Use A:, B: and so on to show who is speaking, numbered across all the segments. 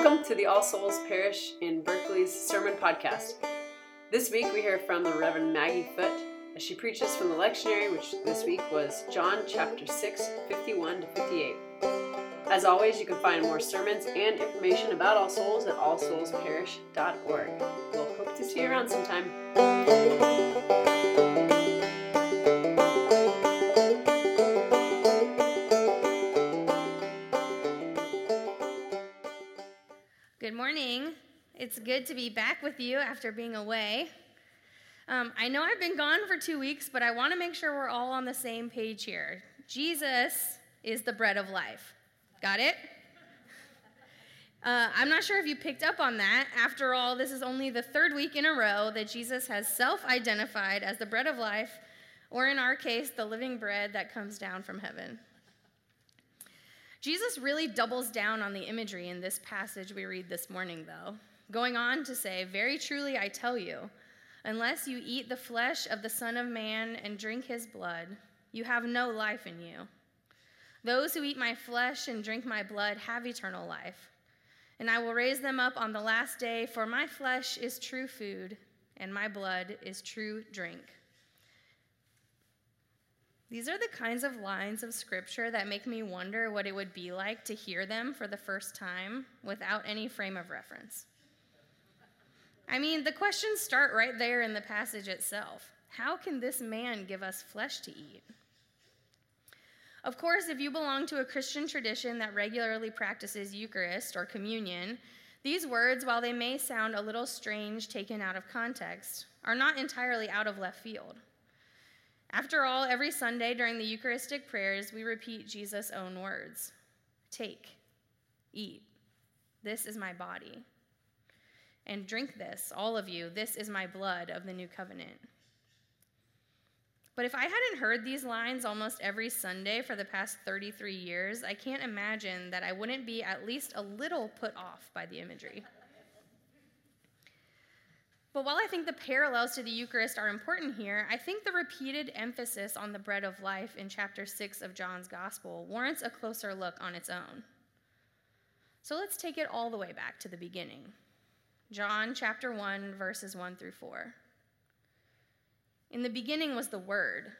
A: Welcome to the All Souls Parish in Berkeley's Sermon Podcast. This week we hear from the Reverend Maggie Foote as she preaches from the lectionary, which this week was John chapter 6, 51 to 58. As always, you can find more sermons and information about All Souls at allsoulsparish.org. We'll hope to see you around sometime.
B: It's good to be back with you after being away. Um, I know I've been gone for two weeks, but I want to make sure we're all on the same page here. Jesus is the bread of life. Got it? Uh, I'm not sure if you picked up on that. After all, this is only the third week in a row that Jesus has self identified as the bread of life, or in our case, the living bread that comes down from heaven. Jesus really doubles down on the imagery in this passage we read this morning, though, going on to say, Very truly I tell you, unless you eat the flesh of the Son of Man and drink his blood, you have no life in you. Those who eat my flesh and drink my blood have eternal life, and I will raise them up on the last day, for my flesh is true food, and my blood is true drink. These are the kinds of lines of scripture that make me wonder what it would be like to hear them for the first time without any frame of reference. I mean, the questions start right there in the passage itself. How can this man give us flesh to eat? Of course, if you belong to a Christian tradition that regularly practices Eucharist or communion, these words, while they may sound a little strange taken out of context, are not entirely out of left field. After all, every Sunday during the Eucharistic prayers, we repeat Jesus' own words Take, eat, this is my body. And drink this, all of you, this is my blood of the new covenant. But if I hadn't heard these lines almost every Sunday for the past 33 years, I can't imagine that I wouldn't be at least a little put off by the imagery. But while I think the parallels to the Eucharist are important here, I think the repeated emphasis on the bread of life in chapter 6 of John's Gospel warrants a closer look on its own. So let's take it all the way back to the beginning. John chapter 1, verses 1 through 4. In the beginning was the Word,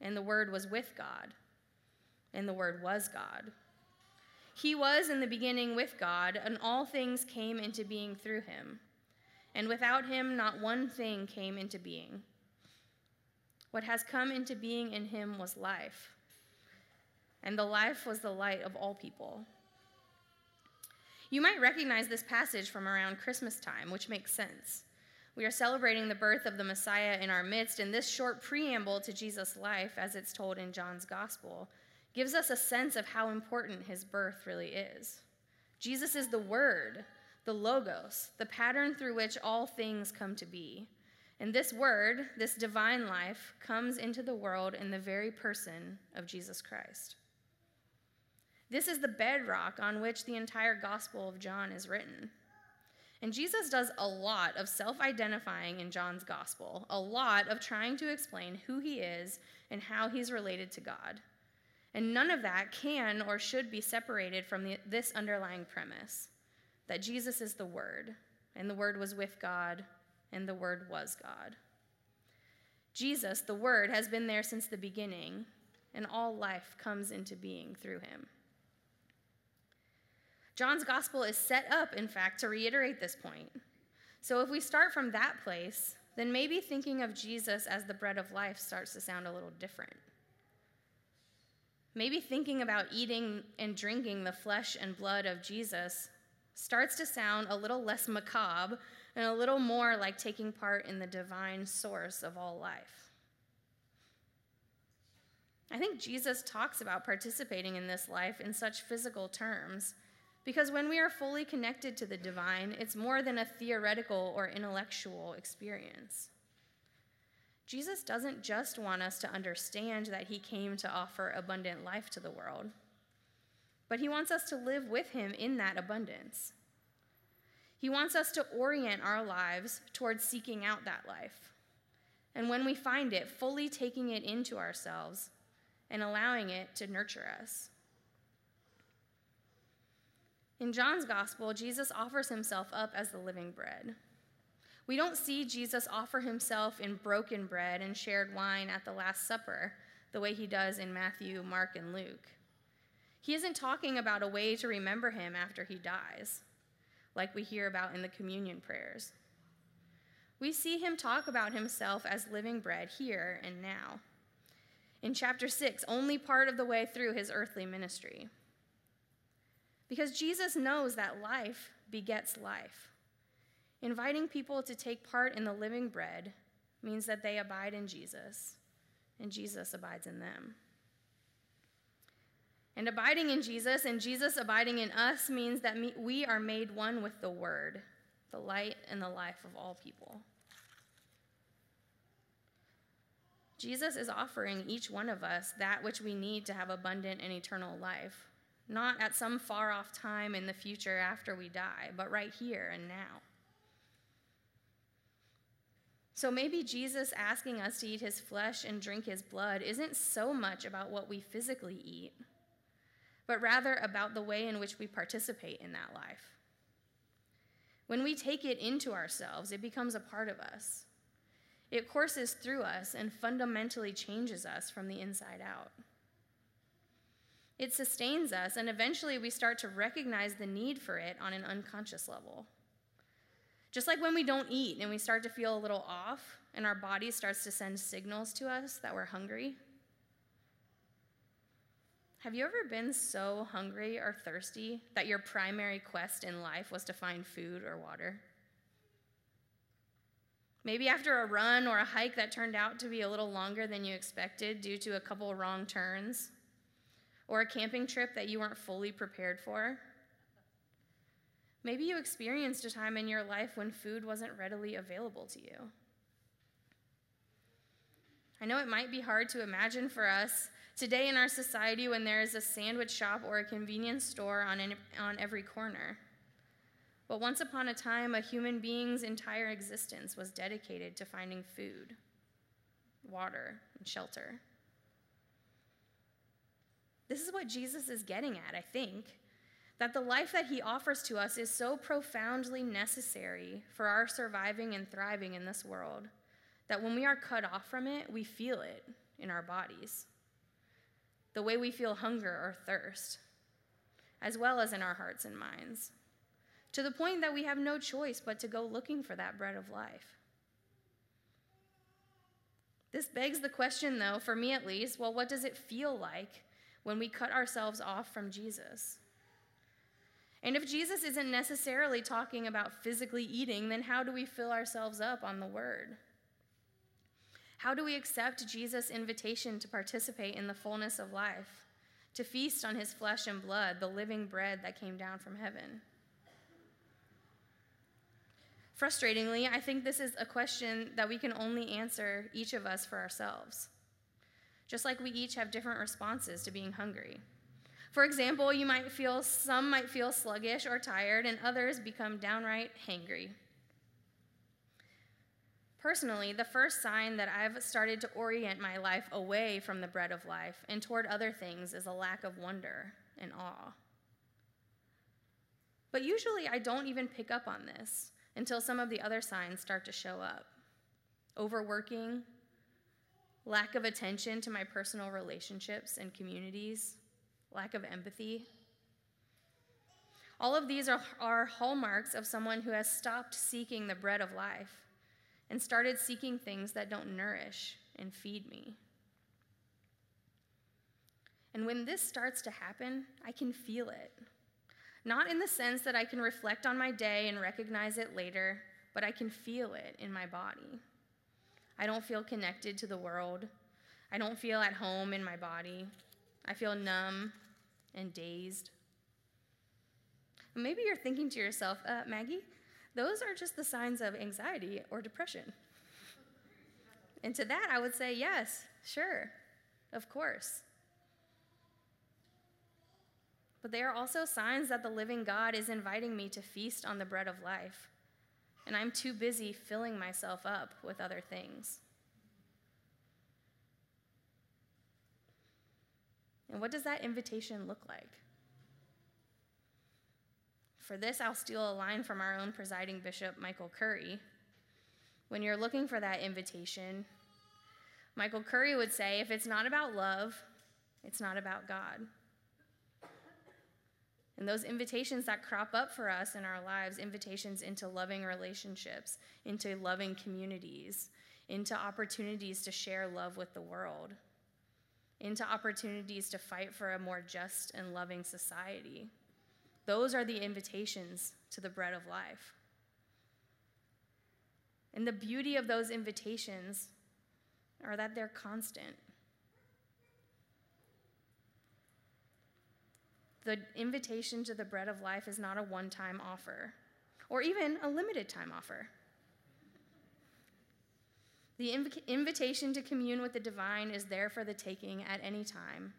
B: and the Word was with God, and the Word was God. He was in the beginning with God, and all things came into being through him and without him, not one thing came into being. What has come into being in him was life, and the life was the light of all people. You might recognize this passage from around Christmas time, which makes sense. We are celebrating the birth of the Messiah in our midst, and this short preamble to Jesus' life, as it's told in John's Gospel, gives us a sense of how important his birth really is. Jesus is the Word, the Logos, the pattern through which all things come to be. And this word, this divine life, comes into the world in the very person of Jesus Christ. This is the bedrock on which the entire Gospel of John is written. And Jesus does a lot of self identifying in John's Gospel, a lot of trying to explain who he is and how he's related to God. And none of that can or should be separated from the, this underlying premise that Jesus is the Word, and the Word was with God, and the Word was God. Jesus, the Word, has been there since the beginning, and all life comes into being through him. John's gospel is set up, in fact, to reiterate this point. So if we start from that place, then maybe thinking of Jesus as the bread of life starts to sound a little different. Maybe thinking about eating and drinking the flesh and blood of Jesus starts to sound a little less macabre and a little more like taking part in the divine source of all life. I think Jesus talks about participating in this life in such physical terms because when we are fully connected to the divine, it's more than a theoretical or intellectual experience. Jesus doesn't just want us to understand that he came to offer abundant life to the world but He wants us to live with Him in that abundance. He wants us to orient our lives towards seeking out that life. And when we find it, fully taking it into ourselves and allowing it to nurture us. In John's gospel, Jesus offers himself up as the living bread. We don't see Jesus offer himself in broken bread and shared wine at the Last Supper the way he does in Matthew, Mark, and Luke. He isn't talking about a way to remember him after he dies, like we hear about in the communion prayers. We see him talk about himself as living bread here and now. In chapter 6, only part of the way through his earthly ministry. Because Jesus knows that life begets life. Inviting people to take part in the living bread means that they abide in Jesus, and Jesus abides in them. And abiding in Jesus and Jesus abiding in us means that we are made one with the Word, the light and the life of all people. Jesus is offering each one of us that which we need to have abundant and eternal life, not at some far off time in the future after we die, but right here and now. So maybe Jesus asking us to eat his flesh and drink his blood isn't so much about what we physically eat but rather about the way in which we participate in that life. When we take it into ourselves, it becomes a part of us. It courses through us and fundamentally changes us from the inside out. It sustains us, and eventually we start to recognize the need for it on an unconscious level. Just like when we don't eat and we start to feel a little off, and our body starts to send signals to us that we're hungry, have you ever been so hungry or thirsty that your primary quest in life was to find food or water? Maybe after a run or a hike that turned out to be a little longer than you expected due to a couple wrong turns, or a camping trip that you weren't fully prepared for. Maybe you experienced a time in your life when food wasn't readily available to you. I know it might be hard to imagine for us Today, in our society, when there is a sandwich shop or a convenience store on, an, on every corner, but once upon a time, a human being's entire existence was dedicated to finding food, water, and shelter. This is what Jesus is getting at, I think. That the life that he offers to us is so profoundly necessary for our surviving and thriving in this world that when we are cut off from it, we feel it in our bodies the way we feel hunger or thirst, as well as in our hearts and minds, to the point that we have no choice but to go looking for that bread of life. This begs the question, though, for me at least well, what does it feel like when we cut ourselves off from Jesus? And if Jesus isn't necessarily talking about physically eating, then how do we fill ourselves up on the word? How do we accept Jesus' invitation to participate in the fullness of life, to feast on his flesh and blood, the living bread that came down from heaven? Frustratingly, I think this is a question that we can only answer each of us for ourselves. Just like we each have different responses to being hungry. For example, you might feel some might feel sluggish or tired and others become downright hangry. Personally, the first sign that I've started to orient my life away from the bread of life and toward other things is a lack of wonder and awe. But usually I don't even pick up on this until some of the other signs start to show up overworking, lack of attention to my personal relationships and communities, lack of empathy. All of these are, are hallmarks of someone who has stopped seeking the bread of life and started seeking things that don't nourish and feed me. And when this starts to happen, I can feel it. Not in the sense that I can reflect on my day and recognize it later, but I can feel it in my body. I don't feel connected to the world. I don't feel at home in my body. I feel numb and dazed. Maybe you're thinking to yourself, uh, Maggie, those are just the signs of anxiety or depression. And to that, I would say, yes, sure, of course. But they are also signs that the living God is inviting me to feast on the bread of life, and I'm too busy filling myself up with other things. And what does that invitation look like? For this, I'll steal a line from our own presiding bishop, Michael Curry. When you're looking for that invitation, Michael Curry would say if it's not about love, it's not about God. And those invitations that crop up for us in our lives, invitations into loving relationships, into loving communities, into opportunities to share love with the world, into opportunities to fight for a more just and loving society. Those are the invitations to the bread of life. And the beauty of those invitations are that they're constant. The invitation to the bread of life is not a one time offer or even a limited time offer. The inv- invitation to commune with the divine is there for the taking at any time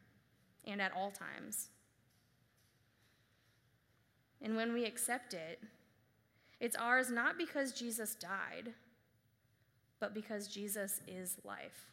B: and at all times. And when we accept it, it's ours not because Jesus died, but because Jesus is life.